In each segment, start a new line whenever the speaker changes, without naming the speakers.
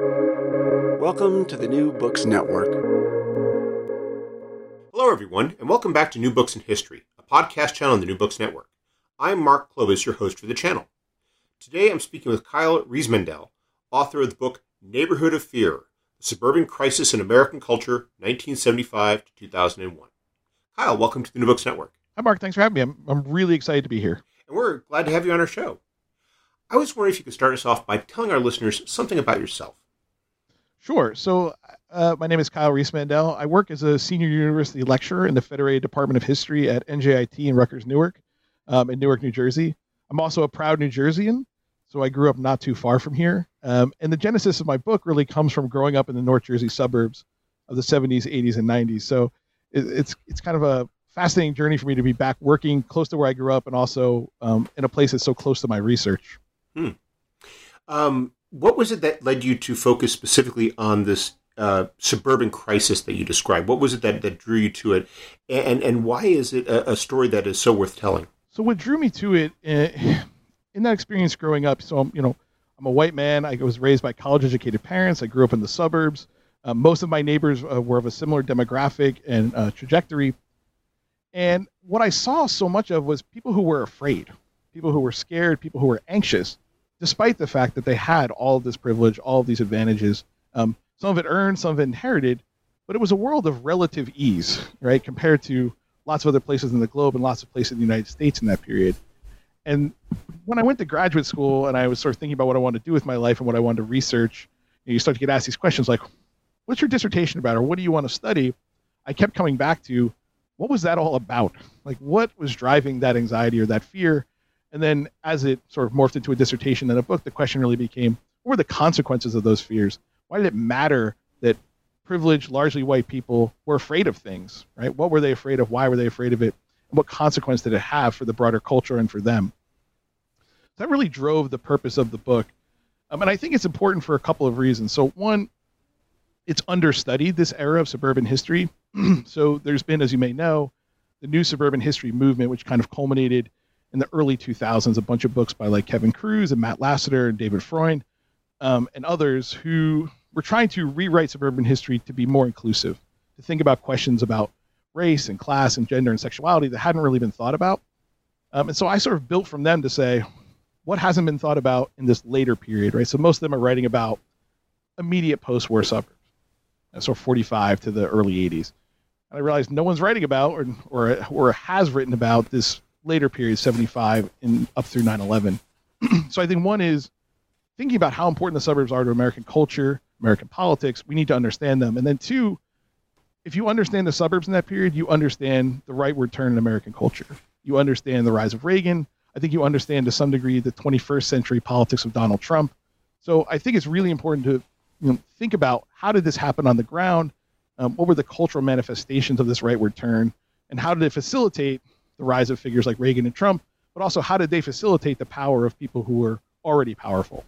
Welcome to the New Books Network.
Hello, everyone, and welcome back to New Books in History, a podcast channel on the New Books Network. I'm Mark Clovis, your host for the channel. Today I'm speaking with Kyle Riismandel, author of the book Neighborhood of Fear The Suburban Crisis in American Culture, 1975 to 2001. Kyle, welcome to the New Books Network.
Hi, Mark. Thanks for having me. I'm, I'm really excited to be here.
And we're glad to have you on our show. I was wondering if you could start us off by telling our listeners something about yourself.
Sure. So, uh, my name is Kyle Riismandel. I work as a senior university lecturer in the Federated Department of History at NJIT in Rutgers Newark, um, in Newark, New Jersey. I'm also a proud New Jerseyan, so I grew up not too far from here. Um, and the genesis of my book really comes from growing up in the North Jersey suburbs of the 70s, 80s, and 90s. So, it, it's it's kind of a fascinating journey for me to be back working close to where I grew up and also um, in a place that's so close to my research.
Hmm. Um, what was it that led you to focus specifically on this uh, suburban crisis that you described? What was it that, that drew you to it, and and why is it a, a story that is so worth telling?
So what drew me to it uh, in that experience growing up? So you know, I'm a white man. I was raised by college-educated parents. I grew up in the suburbs. Uh, most of my neighbors uh, were of a similar demographic and uh, trajectory. And what I saw so much of was people who were afraid, people who were scared, people who were anxious despite the fact that they had all this privilege, all of these advantages. Um, some of it earned, some of it inherited, but it was a world of relative ease, right, compared to lots of other places in the globe and lots of places in the United States in that period. And when I went to graduate school and I was sort of thinking about what I wanted to do with my life and what I wanted to research, you, know, you start to get asked these questions like, what's your dissertation about or what do you want to study? I kept coming back to what was that all about? Like, what was driving that anxiety or that fear? And then as it sort of morphed into a dissertation and a book, the question really became what were the consequences of those fears? Why did it matter that privileged, largely white people were afraid of things, right? What were they afraid of? Why were they afraid of it? And what consequence did it have for the broader culture and for them? That really drove the purpose of the book. Um, and I think it's important for a couple of reasons. So, one, it's understudied this era of suburban history. so, there's been, as you may know, the new suburban history movement, which kind of culminated in the early 2000s, a bunch of books by like Kevin Kruse and Matt Lassiter and David Freund um, and others who were trying to rewrite suburban history to be more inclusive, to think about questions about race and class and gender and sexuality that hadn't really been thought about. Um, and so I sort of built from them to say, what hasn't been thought about in this later period, right? So most of them are writing about immediate post-war suburbs, so 45 to the early 80s. And I realized no one's writing about or, or, or has written about this later period, 75 and up through 9 11. so I think one is thinking about how important the suburbs are to American culture, American politics. We need to understand them. And then two, if you understand the suburbs in that period, you understand the rightward turn in American culture. You understand the rise of Reagan. I think you understand to some degree the 21st century politics of Donald Trump. So I think it's really important to you know, think about how did this happen on the ground? Um, what were the cultural manifestations of this rightward turn? And how did it facilitate the rise of figures like Reagan and Trump, but also how did they facilitate the power of people who were already powerful?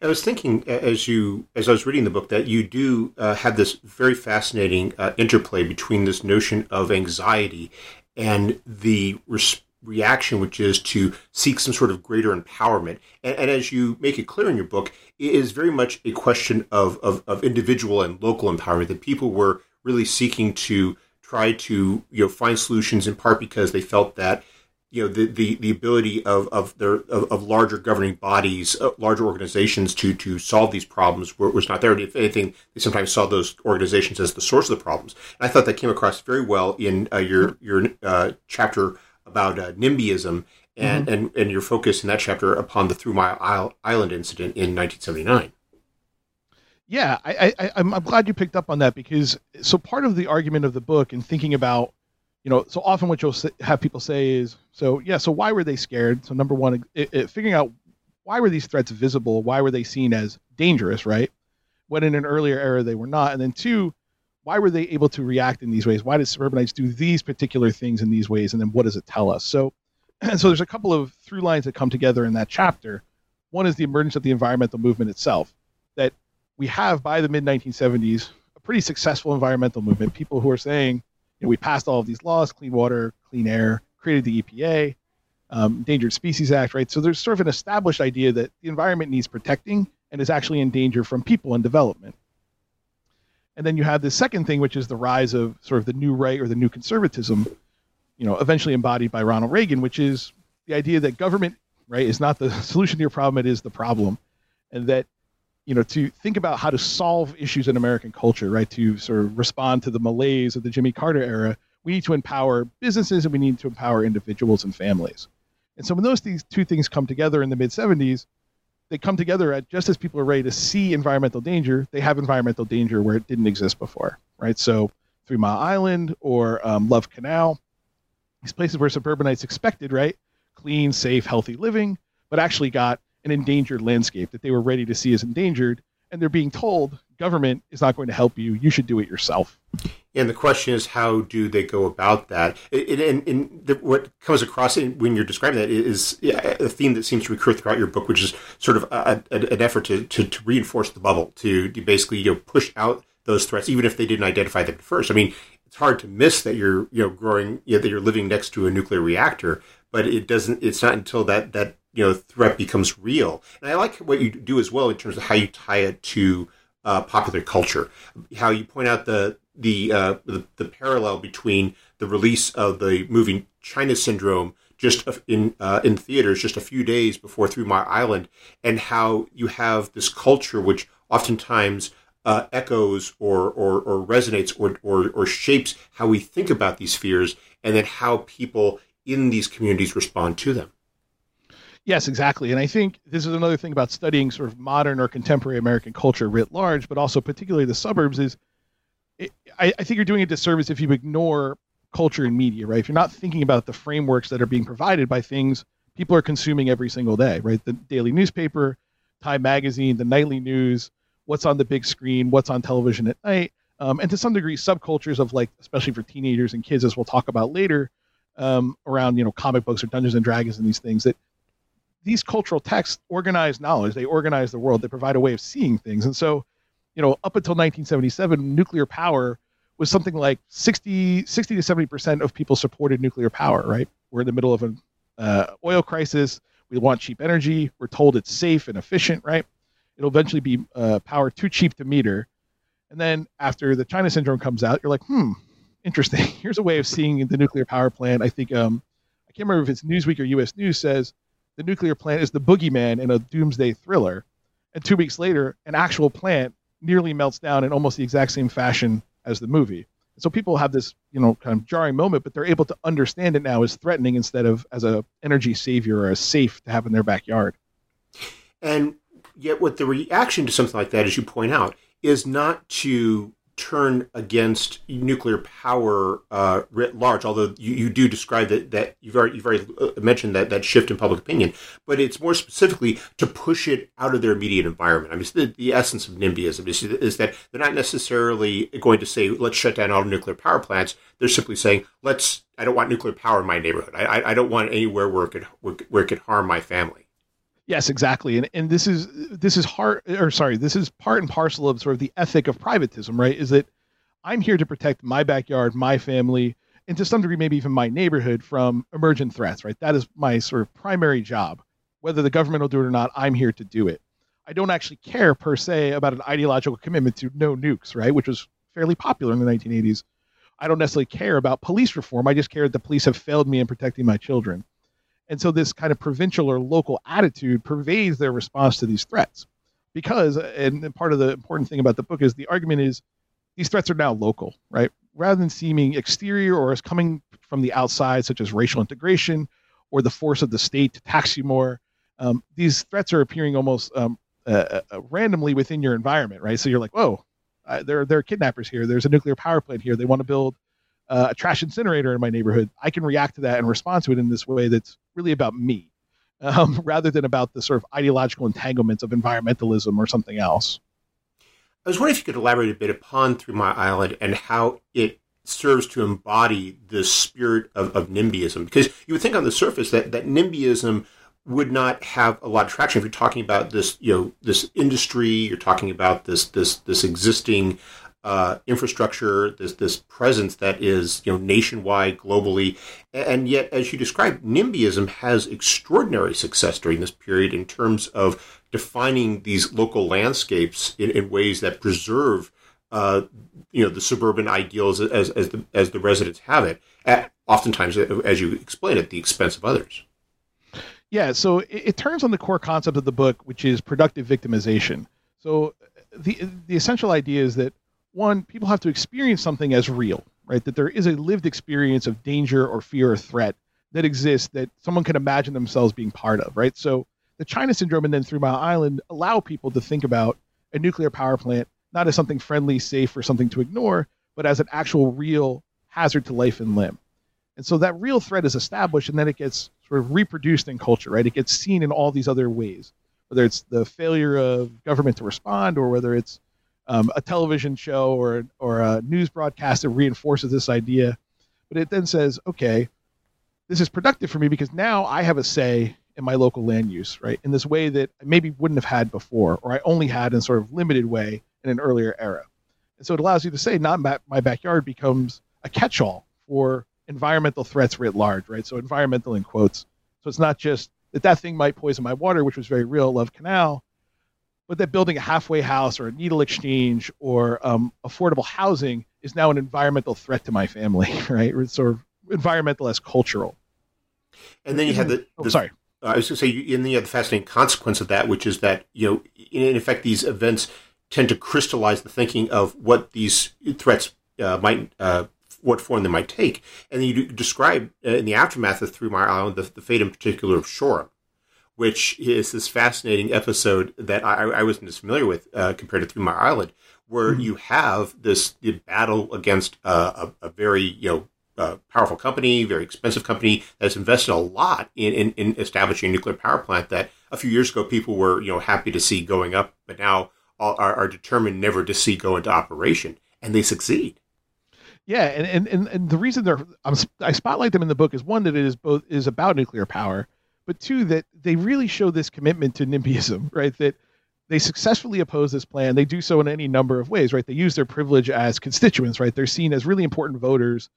I was thinking as you as I was reading the book that you do uh, have this very fascinating uh, interplay between this notion of anxiety and the res- reaction, which is to seek some sort of greater empowerment. And, and, as you make it clear in your book, it is very much a question of, of, of individual and local empowerment that people were really seeking to try to you know find solutions in part because they felt that you know the the, the ability of of their of, of larger governing bodies, uh, larger organizations to to solve these problems were, was not there. And if anything, they sometimes saw those organizations as the source of the problems. And I thought that came across very well in uh, your your uh, chapter about uh, NIMBYism and, mm-hmm. and and your focus in that chapter upon the Three Mile Island incident in 1979.
Yeah, I, I, I'm, I'm glad you picked up on that because so part of the argument of the book and thinking about, you know, so often what you'll have people say is, so yeah, so why were they scared? So number one, it, it, figuring out why were these threats visible? Why were they seen as dangerous, right? When in an earlier era they were not. And then two, why were they able to react in these ways? Why did suburbanites do these particular things in these ways? And then what does it tell us? So, so there's a couple of through lines that come together in that chapter. One is the emergence of the environmental movement itself, we have by the mid 1970s a pretty successful environmental movement. People who are saying, you know, we passed all of these laws, clean water, clean air, created the EPA, um, Endangered Species Act, right? So there's sort of an established idea that the environment needs protecting and is actually in danger from people and development. And then you have the second thing, which is the rise of sort of the new right or the new conservatism, you know, eventually embodied by Ronald Reagan, which is the idea that government, right, is not the solution to your problem, it is the problem. And that, you know, to think about how to solve issues in American culture, right, to sort of respond to the malaise of the Jimmy Carter era, we need to empower businesses and we need to empower individuals and families. And so when those these two things come together in the mid 70s, they come together at just as people are ready to see environmental danger, they have environmental danger where it didn't exist before, right? So Three Mile Island or um, Love Canal, these places where suburbanites expected, right, clean, safe, healthy living, but actually got an endangered landscape that they were ready to see as endangered, and they're being told government is not going to help you. You should do it yourself.
And the question is, how do they go about that? And, and the, what comes across when you're describing that is a theme that seems to recur throughout your book, which is sort of a, a, an effort to, to, to, reinforce the bubble, to, to basically you know push out those threats, even if they didn't identify them first. I mean, it's hard to miss that you're you know growing, you know, that you're living next to a nuclear reactor, but it doesn't. It's not until that that you know threat becomes real. And I like what you do as well in terms of how you tie it to uh, popular culture, how you point out the the, uh, the, the parallel between the release of the movie China Syndrome just in uh, in theaters just a few days before Three Mile Island, and how you have this culture which oftentimes uh, echoes or, or, or resonates or, or, or shapes how we think about these fears, and then how people in these communities respond to them.
Yes, exactly. And I think this is another thing about studying sort of modern or contemporary American culture writ large, but also particularly the suburbs is it, I, I think you're doing a disservice if you ignore culture and media, right? If you're not thinking about the frameworks that are being provided by things people are consuming every single day, right? The daily newspaper, Time Magazine, the nightly news, what's on the big screen, what's on television at night, um, and to some degree, subcultures of like, especially for teenagers and kids, as we'll talk about later, um, around you know comic books or Dungeons and Dragons and these things that these cultural texts organize knowledge, they organize the world, they provide a way of seeing things, and so you know, up until 1977, nuclear power was something like 60, 60 to 70 percent of people supported nuclear power. Right? We're in the middle of an uh, oil crisis. We want cheap energy. We're told it's safe and efficient. Right? It'll eventually be uh, power too cheap to meter. And then after the China syndrome comes out, you're like, hmm, interesting. Here's a way of seeing the nuclear power plant. I think um, I can't remember if it's Newsweek or U.S. News says the nuclear plant is the boogeyman in a doomsday thriller. And two weeks later, an actual plant nearly melts down in almost the exact same fashion as the movie. So people have this, you know, kind of jarring moment, but they're able to understand it now as threatening instead of as a energy savior or a safe to have in their backyard.
And yet, what the reaction to something like that, as you point out, is not to turn against nuclear power uh, writ large. Although you, you do describe that that you've already you've already uh, mentioned that that shift in public opinion, but it's more specifically to push it out of their immediate environment. I mean, the, the essence of NIMBYism is, is that they're not necessarily going to say let's shut down all nuclear power plants. They're simply saying let's. I don't want nuclear power in my neighborhood. I, I don't want anywhere where it could where it could harm my family.
Yes, exactly. And and this is this is hard or sorry, this is part and parcel of sort of the ethic of privatism, right? Is that I'm here to protect my backyard, my family, and to some degree maybe even my neighborhood from emergent threats, right? That is my sort of primary job. Whether the government will do it or not, I'm here to do it. I don't actually care per se about an ideological commitment to no nukes, right? Which was fairly popular in the 1980s. I don't necessarily care about police reform. I just care that the police have failed me in protecting my children. And so this kind of provincial or local attitude pervades their response to these threats. Because, and part of the important thing about the book is the argument is these threats are now local, right? Rather than seeming exterior or as coming from the outside, such as racial integration or the force of the state to tax you more, um, these threats are appearing almost um, uh, uh, randomly within your environment, right? So you're like, whoa, uh, there, there are kidnappers here. There's a nuclear power plant here. They want to build uh, a trash incinerator in my neighborhood, I can react to that and respond to it in this way that's really about me, um, rather than about the sort of ideological entanglements of environmentalism or something else.
I was wondering if you could elaborate a bit upon Three Mile Island and how it serves to embody the spirit of, of NIMBYism. Because you would think on the surface that, that NIMBYism would not have a lot of traction if you're talking about this, you know, this industry, you're talking about this this this existing uh, infrastructure, this this presence that is you know nationwide, globally, and yet, as you described, NIMBYism has extraordinary success during this period in terms of defining these local landscapes in, in ways that preserve uh, you know the suburban ideals as as the as the residents have it. At, oftentimes, as you explain, at the expense of others.
Yeah, so it, it turns on the core concept of the book, which is productive victimization. So the the essential idea is that one, people have to experience something as real, right? That there is a lived experience of danger or fear or threat that exists that someone can imagine themselves being part of, right? So the China syndrome and then Three Mile Island allow people to think about a nuclear power plant not as something friendly, safe, or something to ignore, but as an actual real hazard to life and limb. And so that real threat is established, and then it gets sort of reproduced in culture, right? It gets seen in all these other ways, whether it's the failure of government to respond, or whether it's um, a television show or or a news broadcast that reinforces this idea. But it then says, okay, this is productive for me because now I have a say in my local land use, right? In this way that I maybe wouldn't have had before, or I only had in sort of limited way in an earlier era. And so it allows you to say, not my backyard becomes a catch-all for environmental threats writ large, right? So environmental in quotes. So it's not just that that thing might poison my water, which was very real, Love Canal, but that building a halfway house or a needle exchange or um, affordable housing is now an environmental threat to my family, right? It's sort of environmental as cultural.
And then you have the,
oh, the sorry.
I was going to say, and then you have the fascinating consequence of that, which is that you know, in effect, these events tend to crystallize the thinking of what these threats uh, might, uh, what form they might take. And then you describe uh, in the aftermath of Three Mile Island the, the, fate in particular of Shoreham, which is this fascinating episode that I, I wasn't as familiar with uh, compared to Three Mile Island, where mm-hmm. you have this battle against a, a, very you know uh, powerful company, very expensive company that's invested a lot in, in, in, establishing a nuclear power plant that a few years ago people were you know happy to see going up, but now are, are determined never to see go into operation, and they succeed.
Yeah, and, and, and, and the reason they're I'm, I spotlight them in the book is one that it is both is about nuclear power, but two that they really show this commitment to NIMBYism, right? That they successfully oppose this plan. They do so in any number of ways, right? They use their privilege as constituents, right? They're seen as really important voters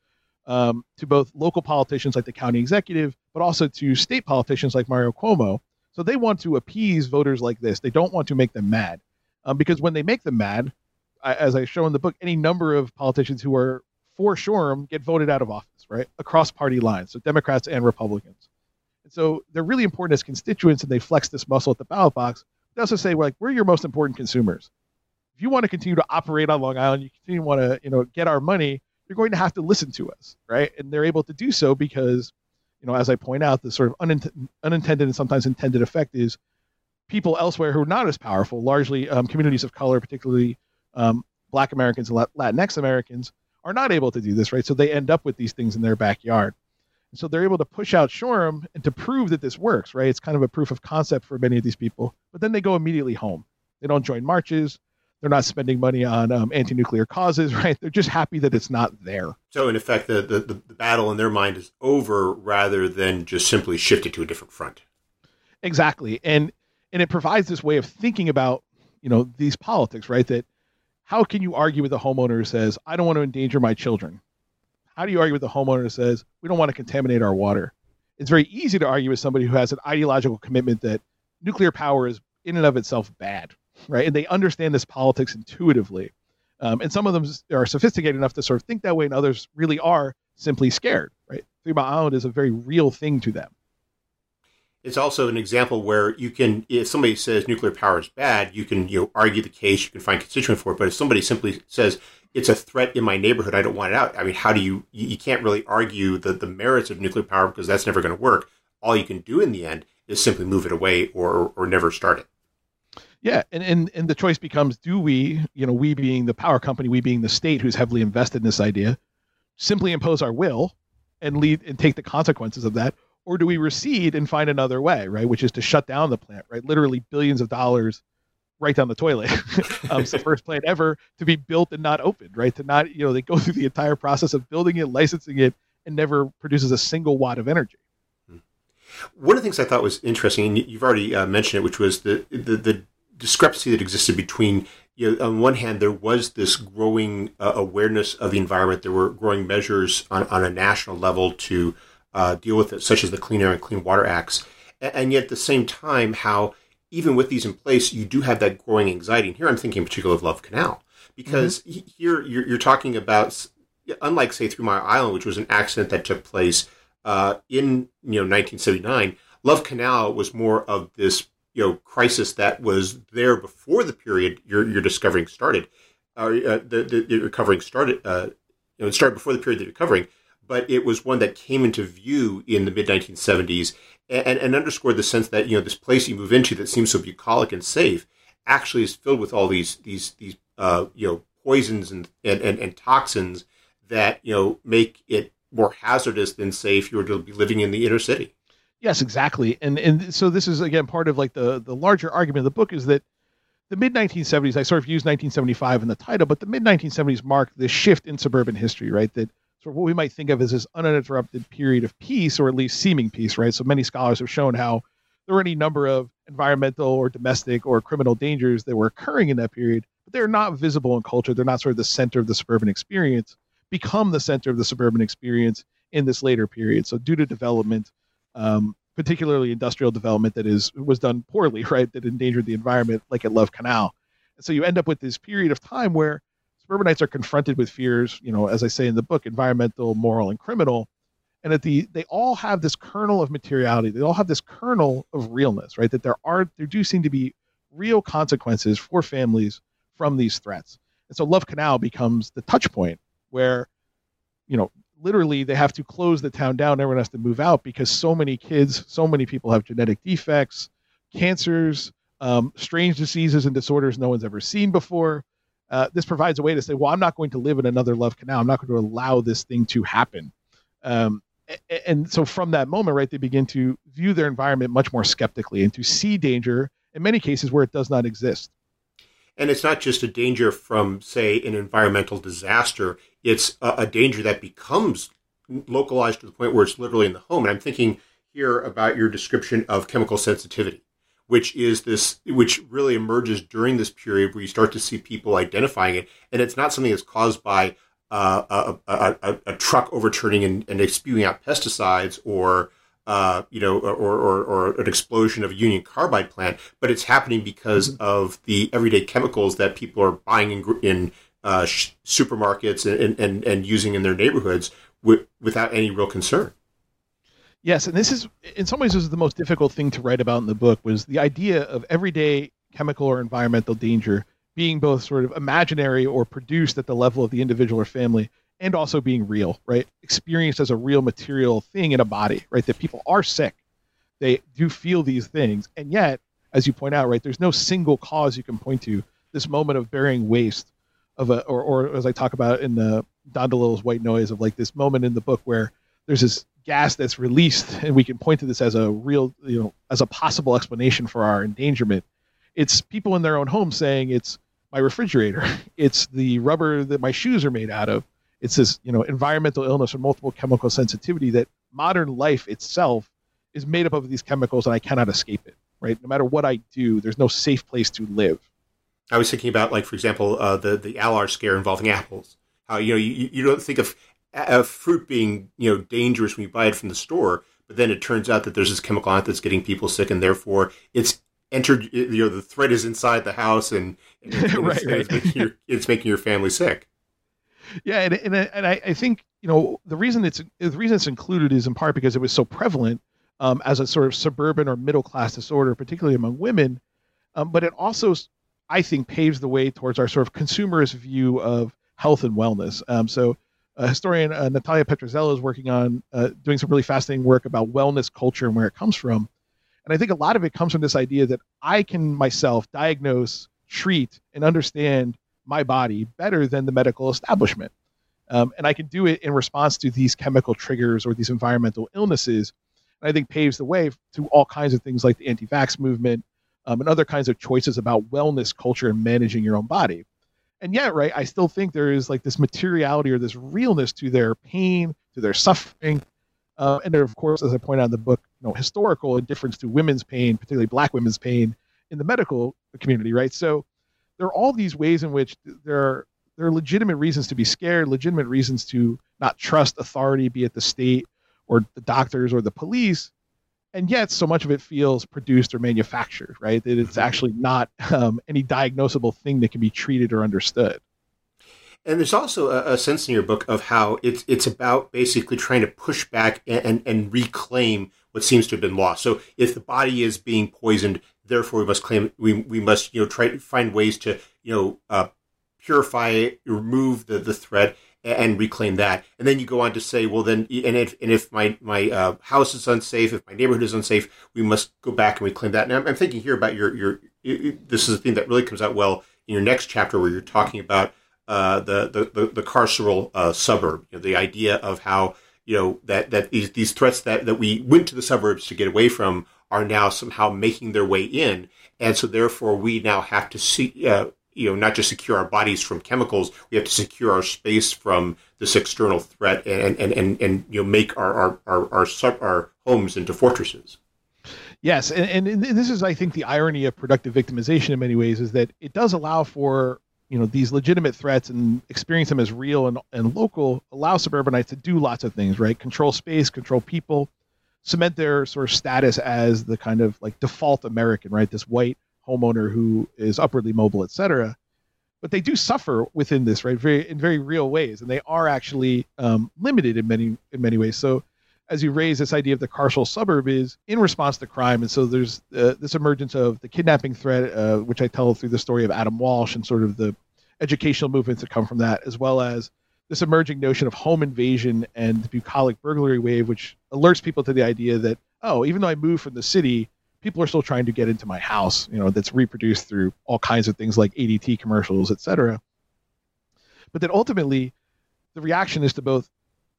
um, to both local politicians like the county executive, but also to state politicians like Mario Cuomo. So they want to appease voters like this. They don't want to make them mad um, because when they make them mad, I, as I show in the book, any number of politicians who are for Shoreham get voted out of office, right, across party lines, so Democrats and Republicans. So they're really important as constituents, and they flex this muscle at the ballot box. They also say, well, like, we're your most important consumers. If you want to continue to operate on Long Island, you continue to want to, you know, get our money, you're going to have to listen to us, right? And they're able to do so because, you know, as I point out, the sort of unint- unintended and sometimes intended effect is people elsewhere who are not as powerful, largely um, communities of color, particularly um, Black Americans and Latinx Americans, are not able to do this, right? So they end up with these things in their backyard. And so they're able to push out Shoreham and to prove that this works, right? It's kind of a proof of concept for many of these people. But then they go immediately home. They don't join marches. They're not spending money on um, anti-nuclear causes, right? They're just happy that it's not there.
So in effect, the, the, the battle in their mind is over rather than just simply shifted to a different front.
Exactly. And and it provides this way of thinking about you know these politics right that how can you argue with a homeowner who says i don't want to endanger my children how do you argue with a homeowner who says we don't want to contaminate our water? It's very easy to argue with somebody who has an ideological commitment that nuclear power is in and of itself bad right? And they understand this politics intuitively. Um, and some of them are sophisticated enough to sort of think that way and others really are simply scared right? Three mile island is a very real thing to them.
It's also an example where you can, if somebody says nuclear power is bad, you can you know argue the case, you can find constituent for it. But if somebody simply says it's a threat in my neighborhood, I don't want it out. I mean, how do you? You can't really argue the the merits of nuclear power because that's never going to work. All you can do in the end is simply move it away or or never start it.
Yeah, and, and and the choice becomes: Do we, you know, we being the power company, we being the state who's heavily invested in this idea, simply impose our will and lead and take the consequences of that, or do we recede and find another way, right? Which is to shut down the plant, right? Literally billions of dollars right down the toilet. um, it's the first plant ever to be built and not opened, right? To not, you know, they go through the entire process of building it, licensing it, and never produces a single watt of energy. Hmm.
One of the things I thought was interesting, and you've already uh, mentioned it, which was the, the, the discrepancy that existed between you know, on one hand, there was this growing uh, awareness of the environment. There were growing measures on, on a national level to uh, deal with it, such as the Clean Air and Clean Water Acts. And, and yet, at the same time, how even with these in place, you do have that growing anxiety. And here I'm thinking in particular of Love Canal, because mm-hmm. here you're, you're, talking about, unlike, say, Three Mile Island, which was an accident that took place uh, in you know 1979, Love Canal was more of this you know crisis that was there before the period you're, you're discovering started, uh, the, the, the recovering started. Uh, you know, it started before the period that you're covering, but it was one that came into view in the mid 1970s and, and underscored the sense that you know this place you move into that seems so bucolic and safe actually is filled with all these these these uh, you know poisons and, and, and, and toxins that you know make it more hazardous than say if you were to be living in the inner city.
Yes, exactly. And and so this is again part of like the the larger argument of the book is that the mid 1970s, I sort of used 1975 in the title, but the mid 1970s marked this shift in suburban history, right? That sort of what we might think of as this uninterrupted period of peace, or at least seeming peace, right? So many scholars have shown how there were any number of environmental or domestic or criminal dangers that were occurring in that period, but they're not visible in culture. They're not sort of the center of the suburban experience, become the center of the suburban experience in this later period. So due to development, um, particularly industrial development that is was done poorly, right? That endangered the environment, like at Love Canal. And so you end up with this period of time where suburbanites are confronted with fears, you know, as I say in the book, environmental, moral, and criminal. And that the they all have this kernel of materiality. They all have this kernel of realness, right? That there are there do seem to be real consequences for families from these threats. And so Love Canal becomes the touch point where, you know, literally they have to close the town down. Everyone has to move out because so many kids, so many people have genetic defects, cancers, um, strange diseases and disorders no one's ever seen before. Uh, this provides a way to say, well, I'm not going to live in another Love Canal. I'm not going to allow this thing to happen. Um, and so from that moment, right, they begin to view their environment much more skeptically and to see danger in many cases where it does not exist.
And it's not just a danger from, say, an environmental disaster, it's a, a danger that becomes localized to the point where it's literally in the home. And I'm thinking here about your description of chemical sensitivity, which is this, which really emerges during this period where you start to see people identifying it. And it's not something that's caused by uh, a, a, a, a, truck overturning and, and spewing out pesticides or uh, you know, or, or, or, an explosion of a Union Carbide plant, but it's happening because mm-hmm. of the everyday chemicals that people are buying in, in uh, sh- supermarkets and, and, and using in their neighborhoods w- without any real concern.
Yes, and this is in some ways this is the most difficult thing to write about in the book was the idea of everyday chemical or environmental danger being both sort of imaginary or produced at the level of the individual or family and also being real, right? Experienced as a real material thing in a body, right? That people are sick. They do feel these things. And yet, as you point out, right, there's no single cause you can point to. This moment of burying waste of a, or, or as I talk about in the Don DeLillo's White Noise, of like this moment in the book where there's this gas that's released, and we can point to this as a real, you know, as a possible explanation for our endangerment. It's people in their own homes saying it's my refrigerator, it's the rubber that my shoes are made out of, it's this you know environmental illness or multiple chemical sensitivity that modern life itself is made up of these chemicals and I cannot escape it. Right, no matter what I do, there's no safe place to live.
I was thinking about, like, for example, uh, the the Alar scare involving apples. How you know you, you don't think of, of fruit being you know dangerous when you buy it from the store, but then it turns out that there's this chemical on it that's getting people sick, and therefore it's entered. You know, the threat is inside the house, and, and, and right, it's, right. It's, making your, it's making your family sick
yeah, and and, and I, I think you know the reason it's the reason it's included is in part because it was so prevalent um, as a sort of suburban or middle class disorder, particularly among women. Um, but it also, I think, paves the way towards our sort of consumerist view of health and wellness. Um, so, historian uh, Natalia Petrzela is working on uh, doing some really fascinating work about wellness culture and where it comes from. And I think a lot of it comes from this idea that I can myself diagnose, treat, and understand my body better than the medical establishment. Um, and I can do it in response to these chemical triggers or these environmental illnesses. And I think paves the way to all kinds of things like the anti vax movement um, and other kinds of choices about wellness culture and managing your own body. And yet, right, I still think there is like this materiality or this realness to their pain, to their suffering. Uh, and there, of course, as I point out in the book, you know, historical indifference to women's pain, particularly black women's pain in the medical community, right? So there are all these ways in which there are there are legitimate reasons to be scared, legitimate reasons to not trust authority, be it the state or the doctors or the police. And yet, so much of it feels produced or manufactured, right? That it's actually not um, any diagnosable thing that can be treated or understood.
And there's also a, a, sense in your book of how it's it's about basically trying to push back and, and, and reclaim what seems to have been lost. So if the body is being poisoned, therefore we must claim we we must you know try to find ways to you know uh, purify it, remove the the threat, and reclaim that. And then you go on to say, well, then, and if and if my my uh, house is unsafe, if my neighborhood is unsafe, we must go back and reclaim that. And I'm, I'm thinking here about your your. This is a theme that really comes out well in your next chapter, where you're talking about uh, the, the, the the carceral uh, suburb. You know, the idea of how you know that that these these threats that that we went to the suburbs to get away from are now somehow making their way in, and so therefore we now have to see. You know, not just secure our bodies from chemicals, we have to secure our space from this external threat and, and, and, and you know, make our, our, our, our, our homes into fortresses.
Yes. And, and this is, I think, the irony of productive victimization in many ways is that it does allow for you know these legitimate threats and experience them as real and, and local allow suburbanites to do lots of things right control space control people cement their sort of status as the kind of like default american right this white homeowner who is upwardly mobile etc but they do suffer within this right very in very real ways and they are actually um, limited in many in many ways so as you raise this idea of the carceral suburb is in response to crime. And so there's uh, this emergence of the kidnapping threat, uh, which I tell through the story of Adam Walsh and sort of the educational movements that come from that, as well as this emerging notion of home invasion and the bucolic burglary wave, which alerts people to the idea that, oh, even though I moved from the city, people are still trying to get into my house, you know, that's reproduced through all kinds of things like ADT commercials, et cetera. But then ultimately, the reaction is to both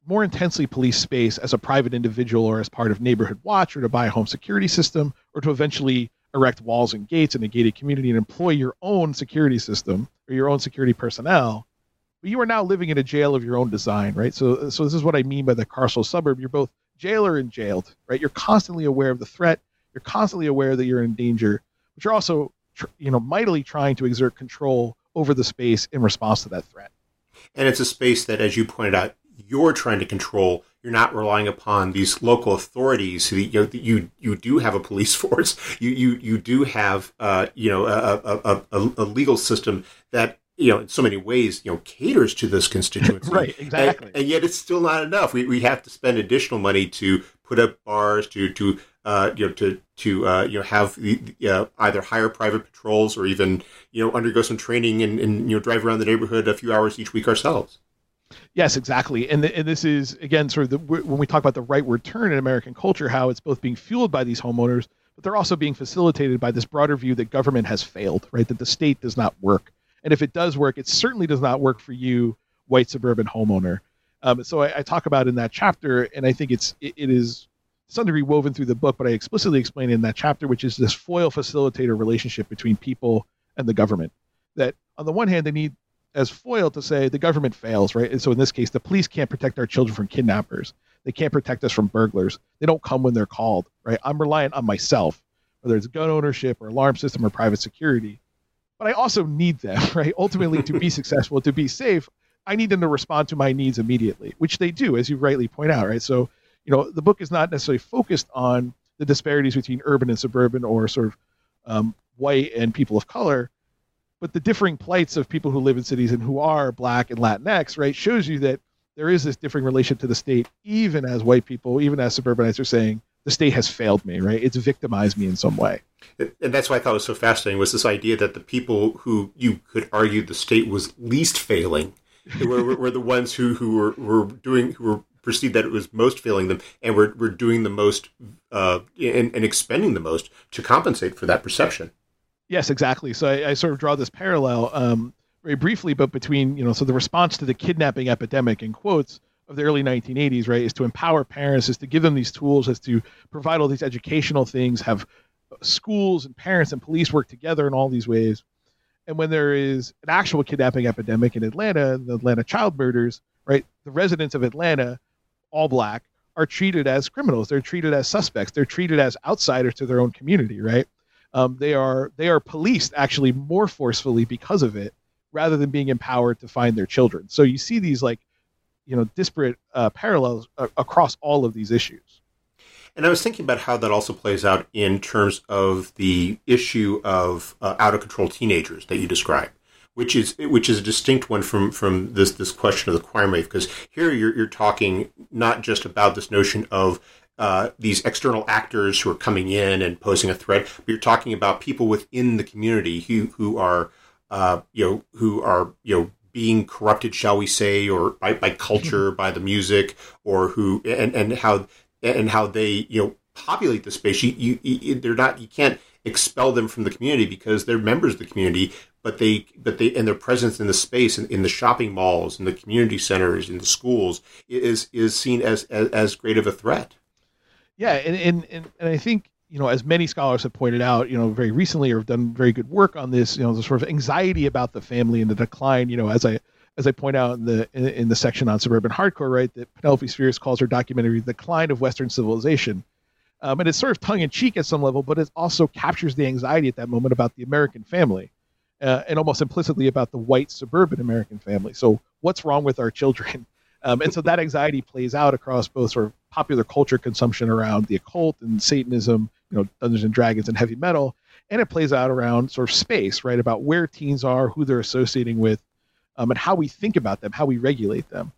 more intensely police space as a private individual or as part of neighborhood watch or to buy a home security system or to eventually erect walls and gates in a gated community and employ your own security system or your own security personnel. But you are now living in a jail of your own design right? So so this is what i mean by the carceral suburb. You're both jailer and jailed right? You're constantly aware of the threat you're constantly aware that you're in danger but you're also you know mightily trying to exert control over the space in response to that threat
and it's a space that as you pointed out you're trying to control. You're not relying upon these local authorities. You, know, you you do have a police force. You you you do have uh, you know a, a, a, a legal system that you know in so many ways you know caters to this constituency.
right, exactly.
And, and, yet it's still not enough. We we have to spend additional money to put up bars to to uh, you know to to uh, you know have uh, either hire private patrols or even you know undergo some training and, and you know drive around the neighborhood a few hours each week ourselves.
Yes, exactly. And, the, and this is, again, sort of the, when we talk about the rightward turn in American culture, how it's both being fueled by these homeowners, but they're also being facilitated by this broader view that government has failed, right? That the state does not work. And if it does work, it certainly does not work for you, white suburban homeowner. Um, so I, I, talk about in that chapter, and I think it's it, it is some degree woven through the book, but I explicitly explain in that chapter, which is this foil facilitator relationship between people and the government. That on the one hand, they need as foil to say the government fails, right? And so in this case, the police can't protect our children from kidnappers. They can't protect us from burglars. They don't come when they're called, right? I'm reliant on myself, whether it's gun ownership or alarm system or private security. But I also need them, right? Ultimately, to be successful, to be safe, I need them to respond to my needs immediately, which they do, as you rightly point out, right? So, you know, the book is not necessarily focused on the disparities between urban and suburban or sort of um, white and people of color but the differing plights of people who live in cities and who are black and Latinx, right, shows you that there is this differing relation to the state, even as white people, even as suburbanites are saying, the state has failed me, right? It's victimized me in some way.
And that's why I thought it was so fascinating was this idea that the people who you could argue the state was least failing were, were the ones who, who were, were doing, who were perceived that it was most failing them and were, were doing the most uh, and, and expending the most to compensate for that perception.
Yes, exactly. So I, I sort of draw this parallel um, very briefly, but between you know, so the response to the kidnapping epidemic in quotes of the early 1980s, right, is to empower parents, is to give them these tools, is to provide all these educational things, have schools and parents and police work together in all these ways. And when there is an actual kidnapping epidemic in Atlanta, the Atlanta child murders, right, the residents of Atlanta, all black, are treated as criminals. They're treated as suspects. They're treated as outsiders to their own community, right? um, they are they are policed actually more forcefully because of it, rather than being empowered to find their children. So you see these like, you know, disparate uh, parallels across all of these issues.
And I was thinking about how that also plays out in terms of the issue of uh, out of control teenagers that you describe, which is which is a distinct one from from this this question of the crime wave Because here you're you're talking not just about this notion of uh, these external actors who are coming in and posing a threat, but you're talking about people within the community who who are uh, you know who are you know being corrupted, shall we say, or by, by culture, by the music, or who and and how and how they you know populate the space. You, you, you, they're not you can't expel them from the community because they're members of the community, but they but they and their presence in the space in, in the shopping malls, in the community centers, in the schools is is seen as as, as great of a threat.
Yeah, and, and and and I think you know, as many scholars have pointed out, you know, very recently or have done very good work on this, you know, the sort of anxiety about the family and the decline, you know, as I as I point out in the in, in, the section on suburban hardcore, right, that Penelope Spheeris calls her documentary "The Decline of Western Civilization," um, and it's sort of tongue in cheek at some level, but it also captures the anxiety at that moment about the American family, uh, and almost implicitly about the white suburban American family. So, what's wrong with our children? Um, and so that anxiety plays out across both sort of popular culture consumption around the occult and Satanism, you know, Dungeons and Dragons and heavy metal, and it plays out around sort of space, right, about where teens are, who they're associating with, um, and how we think about them, how we regulate them.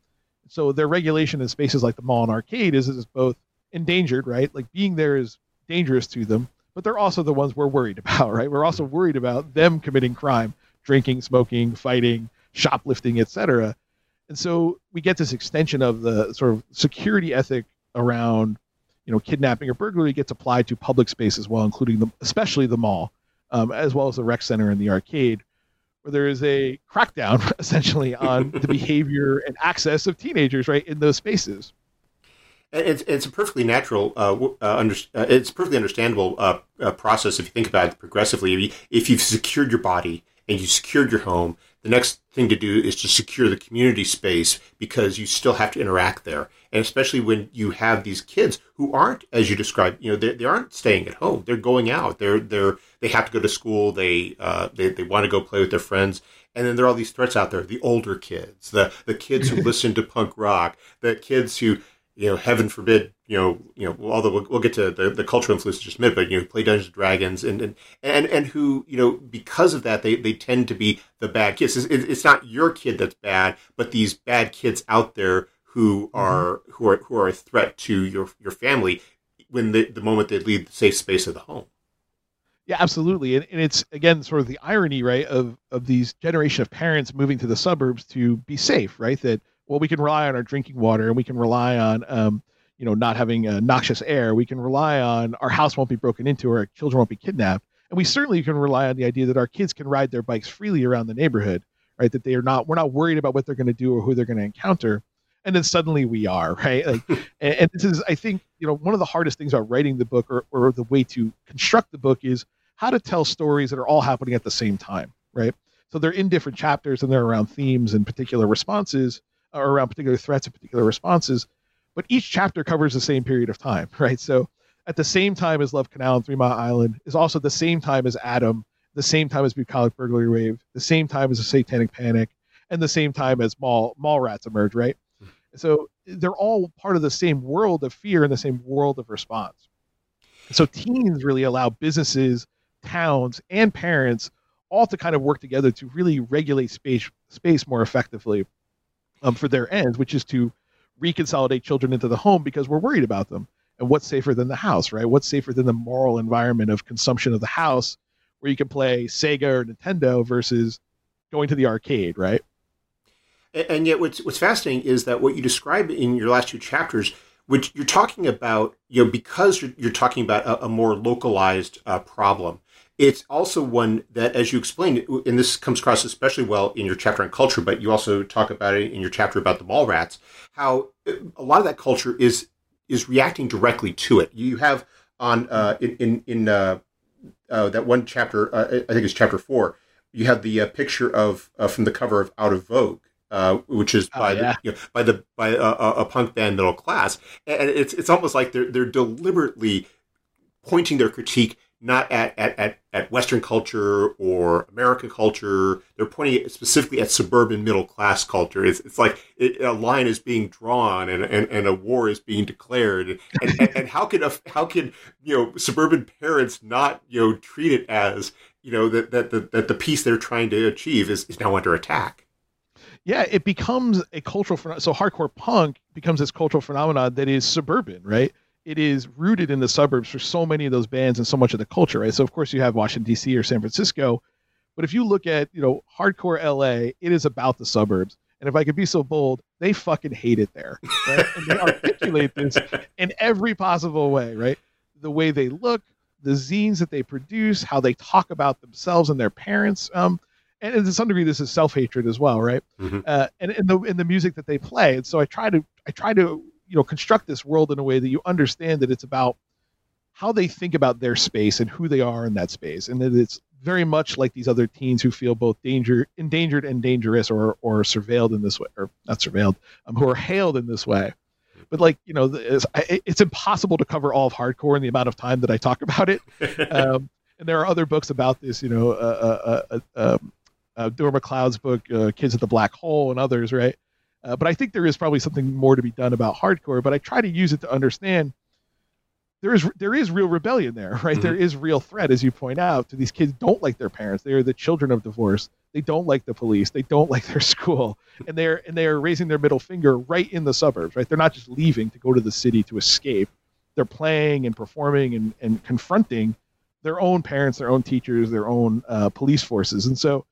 So their regulation in spaces like the mall and arcade is, is both endangered, right? Like being there is dangerous to them, but they're also the ones we're worried about, right? We're also worried about them committing crime, drinking, smoking, fighting, shoplifting, etc. And so we get this extension of the sort of security ethic around, you know, kidnapping or burglary gets applied to public space as well, including the, especially the mall, um, as well as the rec center and the arcade, where there is a crackdown essentially on the behavior and access of teenagers right in those spaces.
It's, it's a perfectly natural, uh, uh, under, uh, it's perfectly understandable uh, uh, process if you think about it progressively. If you've secured your body and you secured your home, the next thing to do is to secure the community space because you still have to interact there. And especially when you have these kids who aren't, as you described, you know, they, they aren't staying at home. They're going out. They're, they're, they have to go to school. They, uh, they, they want to go play with their friends. And then there are all these threats out there. The older kids, the, the kids who listen to punk rock, the kids who, you know, heaven forbid, you know, you know, although we'll, we'll get to the, the cultural influence in just a minute, but you know, play Dungeons and Dragons and, and, and, and who, you know, because of that, they, they tend to be the bad kids. It's, it's not your kid that's bad, but these bad kids out there who mm-hmm. are, mm-hmm. who are, who are a threat to your, your family when the, the moment they leave the safe space of the home.
Yeah, absolutely. And, and it's again sort of the irony, right, of of these generation of parents moving to the suburbs to be safe, right? That well, we can rely on our drinking water and we can rely on, um, you know, not having uh, noxious air. We can rely on our house won't be broken into or our children won't be kidnapped. And we certainly can rely on the idea that our kids can ride their bikes freely around the neighborhood, right? That they are not, we're not worried about what they're going to do or who they're going to encounter. And then suddenly we are, right? Like, and, and this is, I think, you know, one of the hardest things about writing the book or, or the way to construct the book is how to tell stories that are all happening at the same time, right? So they're in different chapters and they're around themes and particular responses or around particular threats and particular responses, but each chapter covers the same period of time, right? So at the same time as Love Canal and Three Mile Island is also the same time as Adam, the same time as Bucolic Burglary Wave, the same time as a Satanic Panic, and the same time as Mall Mall Rats emerge, right? Mm-hmm. So they're all part of the same world of fear and the same world of response. So teens really allow businesses, towns, and parents all to kind of work together to really regulate space space more effectively um, for their ends, which is to reconsolidate children into the home because we're worried about them. And what's safer than the house, right? What's safer than the moral environment of consumption of the house where you can play Sega or Nintendo versus going to the arcade, right?
And yet, what's what's fascinating is that what you describe in your last two chapters, which you're talking about, you know, because you're, you're talking about a, a more localized uh, problem, it's also one that, as you explained, and this comes across especially well in your chapter on culture, but you also talk about it in your chapter about the mall rats, how a lot of that culture is is reacting directly to it. You have on uh, in in, in uh, uh, that one chapter, uh, I think it's chapter four. You have the uh, picture of uh, from the cover of Out of Vogue, uh, which is oh, by oh, yeah. the you know, by the by a, a, punk band middle class, and it's it's almost like they're they're deliberately pointing their critique not at, at, at, at Western culture or American culture. They're pointing specifically at suburban middle class culture. It's, it's like it, a line is being drawn and, and, and a war is being declared. And, and, and how can a, how can you know suburban parents not you know treat it as you know that that the, that the peace they're trying to achieve is, is now under attack?
Yeah, it becomes a cultural phenomenon. So hardcore punk becomes this cultural phenomenon that is suburban, right? It is rooted in the suburbs for so many of those bands and so much of the culture, right? So of course you have Washington D.C. or San Francisco, but if you look at you know hardcore L.A., it is about the suburbs. And if I could be so bold, they fucking hate it there. Right? and they articulate this in every possible way, right? The way they look, the zines that they produce, how they talk about themselves and their parents. Um, and to some degree, this is self hatred as well, right? Mm-hmm. Uh, and in the in the music that they play. And so I try to I try to you know construct this world in a way that you understand that it's about how they think about their space and who they are in that space. And that it's very much like these other teens who feel both danger endangered and dangerous or or surveilled in this way or not surveilled um, who are hailed in this way. But like you know it's, it's, impossible to cover all of hardcore in the amount of time that i talk about it. Um, and there are other books about this you know uh, uh, uh, um, uh, Dewar MacLeod's book uh, kids at the black hole and others right uh, but I think there is probably something more to be done about hardcore. But I try to use it to understand there is there is real rebellion there, right? Mm-hmm. There is real threat, as you point out. To these kids don't like their parents. They are the children of divorce. They don't like the police. They don't like their school, and they're and they are raising their middle finger right in the suburbs, right? They're not just leaving to go to the city to escape. They're playing and performing and, and confronting their own parents, their own teachers, their own uh, police forces, and so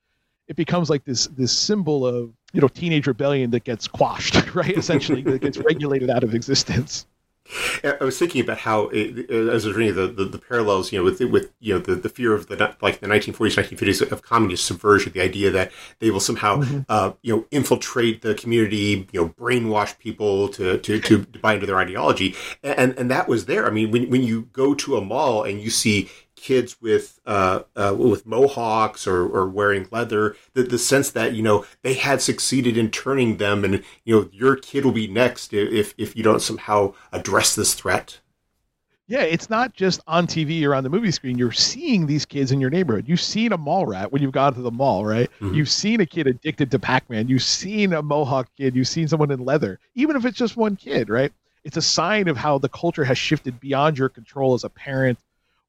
it becomes like this this symbol of you know teenage rebellion that gets quashed, right? Essentially, that gets regulated out of existence.
I was thinking about how, it, as I was reading the, the, the, parallels, you know, with with you know the, the fear of the like the 1940s, 1950s of communist subversion, the idea that they will somehow, mm-hmm. uh, you know, infiltrate the community, you know, brainwash people to to, to buy into their ideology, and and that was there. I mean, when when you go to a mall and you see kids with uh, uh, with mohawks or, or wearing leather, the, the sense that you know they had succeeded in turning them, and you know your kid will be next if if you don't somehow address this threat.
Yeah, it's not just on TV or on the movie screen. You're seeing these kids in your neighborhood. You've seen a mall rat when you've gone to the mall, right? Mm-hmm. You've seen a kid addicted to Pac-Man. You've seen a mohawk kid. You've seen someone in leather, even if it's just one kid, right? It's a sign of how the culture has shifted beyond your control as a parent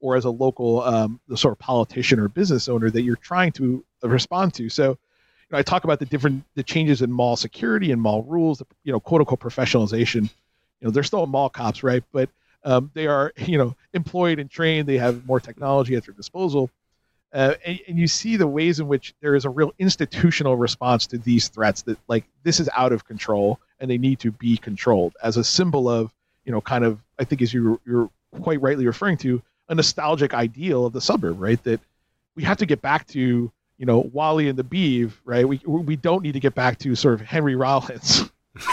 or as a local um, sort of politician or business owner that you're trying to respond to. So, you know, I talk about the different the changes in mall security and mall rules, you know, quote unquote professionalization. You know, they're still mall cops, right? But um, they are, you know, employed and trained. They have more technology at their disposal. Uh, and, and, you see the ways in which there is a real institutional response to these threats that like this is out of control and they need to be controlled as a symbol of you know kind of i think as you, you're quite rightly referring to a nostalgic ideal of the suburb, right? That we have to get back to, you know, Wally and the Beav, right? We we don't need to get back to sort of Henry Rollins.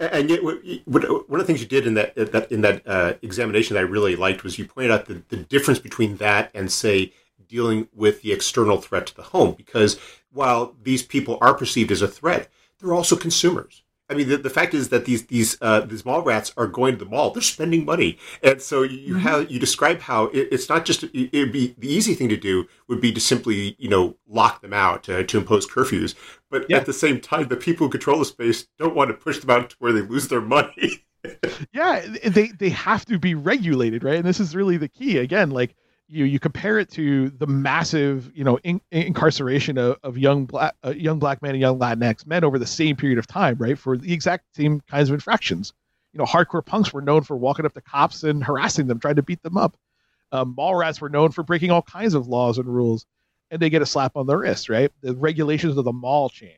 and yet, one of the things you did in that, that in that uh, examination that I really liked was you pointed out the, the difference between that and say dealing with the external threat to the home. Because while these people are perceived as a threat, they're also consumers. I mean, the, the fact is that these these uh, these mall rats are going to the mall. They're spending money, and so you mm-hmm. have you describe how it, it's not just it would be the easy thing to do would be to simply you know lock them out to, to impose curfews, but yeah. at the same time, the people who control the space don't want to push them out to where they lose their money.
yeah, they they have to be regulated, right? And this is really the key. Again, like you you compare it to the massive you know in, incarceration of, of young black uh, young black men and young Latinx men over the same period of time, right? For the exact same kinds of infractions. You know, hardcore punks were known for walking up to cops and harassing them, trying to beat them up. Um, mall rats were known for breaking all kinds of laws and rules, and they get a slap on the wrist, right? The regulations of the mall change,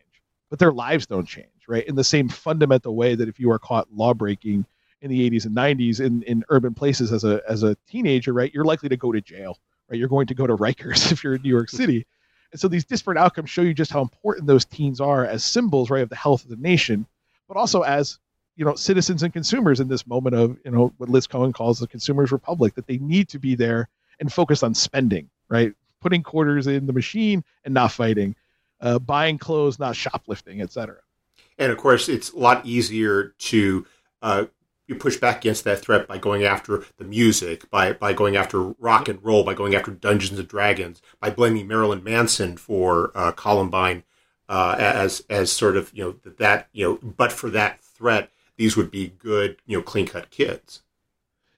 but their lives don't change, right? In the same fundamental way that if you are caught law breaking in the 80s and 90s in, in urban places as a as a teenager, right, you're likely to go to jail, right? You're going to go to Rikers if you're in New York City. And so these disparate outcomes show you just how important those teens are as symbols, right, of the health of the nation, but also as you know citizens and consumers in this moment of you know what Liz Cohen calls the consumers republic that they need to be there and focus on spending right putting quarters in the machine and not fighting uh, buying clothes not shoplifting etc
and of course it's a lot easier to uh, you push back against that threat by going after the music, by by going after rock and roll, by going after Dungeons and Dragons, by blaming Marilyn Manson for uh, Columbine uh, as as sort of you know that you know, but for that threat, these would be good you know clean cut kids.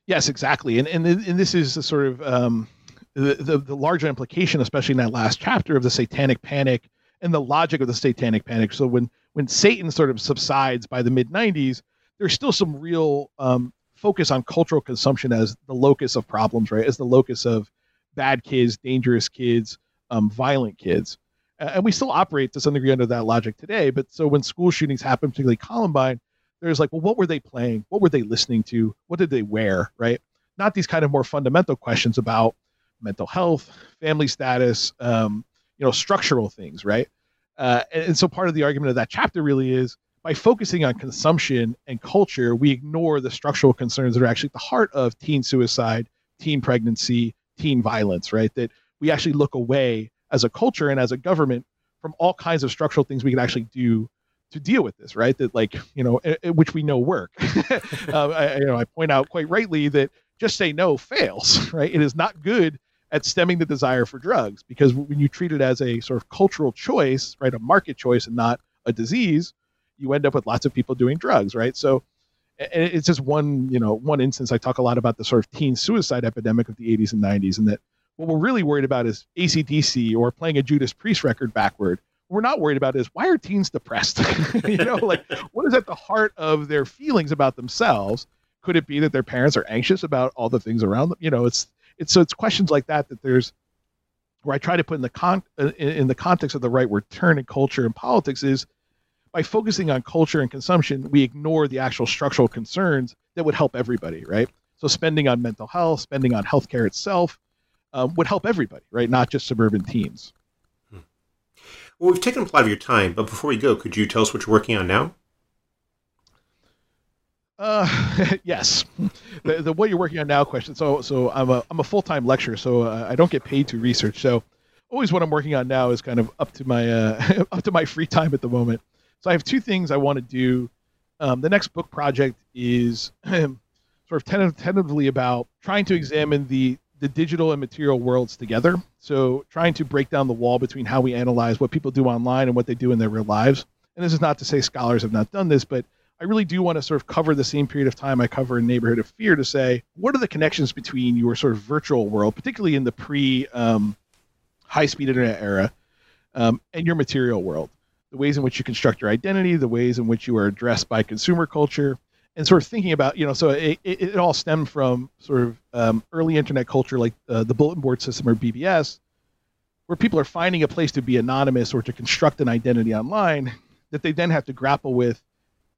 Yes, exactly, and and and this is the sort of um, the, the the larger implication, especially in that last chapter of the Satanic Panic and the logic of the Satanic Panic. So when when Satan sort of subsides by the mid '90s, there's still some real um, focus on cultural consumption as the locus of problems, right? As the locus of bad kids, dangerous kids, um, violent kids. And we still operate to some degree under that logic today. But so when school shootings happen, particularly Columbine, there's like, well, what were they playing? What were they listening to? What did they wear? Right? Not these kind of more fundamental questions about mental health, family status, um, you know, structural things, right? Uh, and, and so part of the argument of that chapter really is by focusing on consumption and culture, we ignore the structural concerns that are actually at the heart of teen suicide, teen pregnancy, teen violence, right? That we actually look away as a culture and as a government from all kinds of structural things we can actually do to deal with this, right? That like you know, which we know work. uh, I, you know, I point out quite rightly that just say no fails, right? It is not good at stemming the desire for drugs because when you treat it as a sort of cultural choice, right, a market choice and not a disease, you end up with lots of people doing drugs, right? So and it's just one, you know, one instance. I talk a lot about the sort of teen suicide epidemic of the 80s and 90s, and that what we're really worried about is AC/DC or playing a Judas Priest record backward. What we're not worried about is why are teens depressed? you know, like what is at the heart of their feelings about themselves? Could it be that their parents are anxious about all the things around them? You know, it's it's so it's questions like that that there's where I try to put in the con uh, in, in the context of the right word turn in culture and politics is by focusing on culture and consumption, we ignore the actual structural concerns that would help everybody, right? So spending on mental health, spending on healthcare itself, um, would help everybody, right? Not just suburban teens. Hmm.
Well, we've taken up a lot of your time, but before we go, could you tell us what you're working on now?
Uh, yes, the, the what you're working on now question. So, so I'm a I'm a full time lecturer, so uh, I don't get paid to research. So, always what I'm working on now is kind of up to my uh, up to my free time at the moment. So I have two things I want to do. Um, the next book project is sort of tentatively about trying to examine the the digital and material worlds together. So trying to break down the wall between how we analyze what people do online and what they do in their real lives. And this is not to say scholars have not done this, but I really do want to sort of cover the same period of time I cover in Neighborhood of Fear to say what are the connections between your sort of virtual world, particularly in the pre um, high speed internet era, um, and your material world. The ways in which you construct your identity, the ways in which you are addressed by consumer culture, and sort of thinking about you know so it, it, it all stemmed from sort of um, early internet culture like uh, the bulletin board system or bbs where people are finding a place to be anonymous or to construct an identity online that they then have to grapple with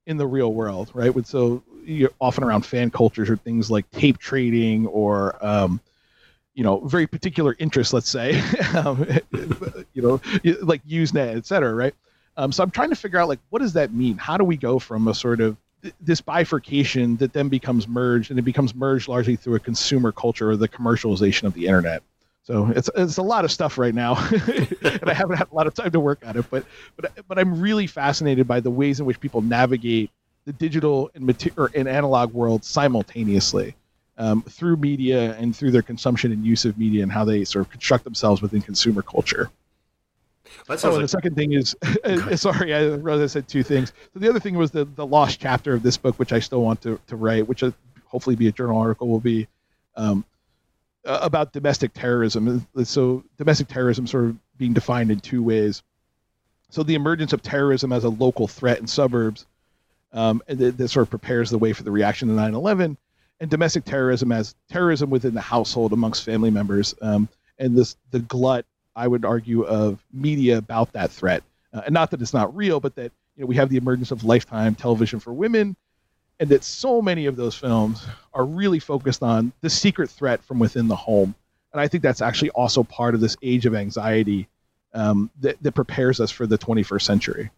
in the real world right? With so you're often around fan cultures or things like tape trading or um, you know very particular interests let's say um, you know like usenet et cetera right um, so i'm trying to figure out like what does that mean? How do we go from a sort of this bifurcation that then becomes merged and it becomes merged largely through a consumer culture or the commercialization of the internet? So it's it's a lot of stuff right now and i haven't had a lot of time to work on it but but but i'm really fascinated by the ways in which people navigate the digital and material and analog world simultaneously um, through media and through their consumption and use of media and how they sort of construct themselves within consumer culture oh, like... the second thing is, sorry, I said two things. So the other thing was the the lost chapter of this book, which I still want to to write, which will hopefully be a journal article, will be um, about domestic terrorism. So domestic terrorism sort of being defined in two ways. So the emergence of terrorism as a local threat in suburbs, um, and that, that sort of prepares the way for the reaction to 9/11, and domestic terrorism as terrorism within the household amongst family members, um, and this the glut I would argue, of media about that threat. Uh, and not that it's not real, but that you know we have the emergence of lifetime television for women, and that so many of those films are really focused on the secret threat from within the home. And I think that's actually also part of this age of anxiety um, that, that prepares us for the 21st century.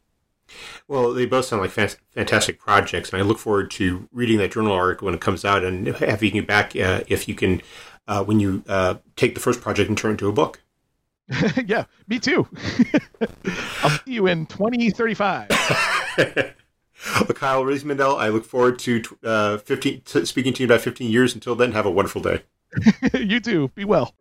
Well, they both sound like fantastic projects, and I look forward to reading that journal article when it comes out and having you back uh, if you can, uh, when you uh, take the first project and turn it into a book.
yeah, me too. I'll see you in 2035.
Well, Kyle Riismandel, I look forward to uh, 15, to speaking to you about 15 years. Until then, have a wonderful day.
you too. Be well.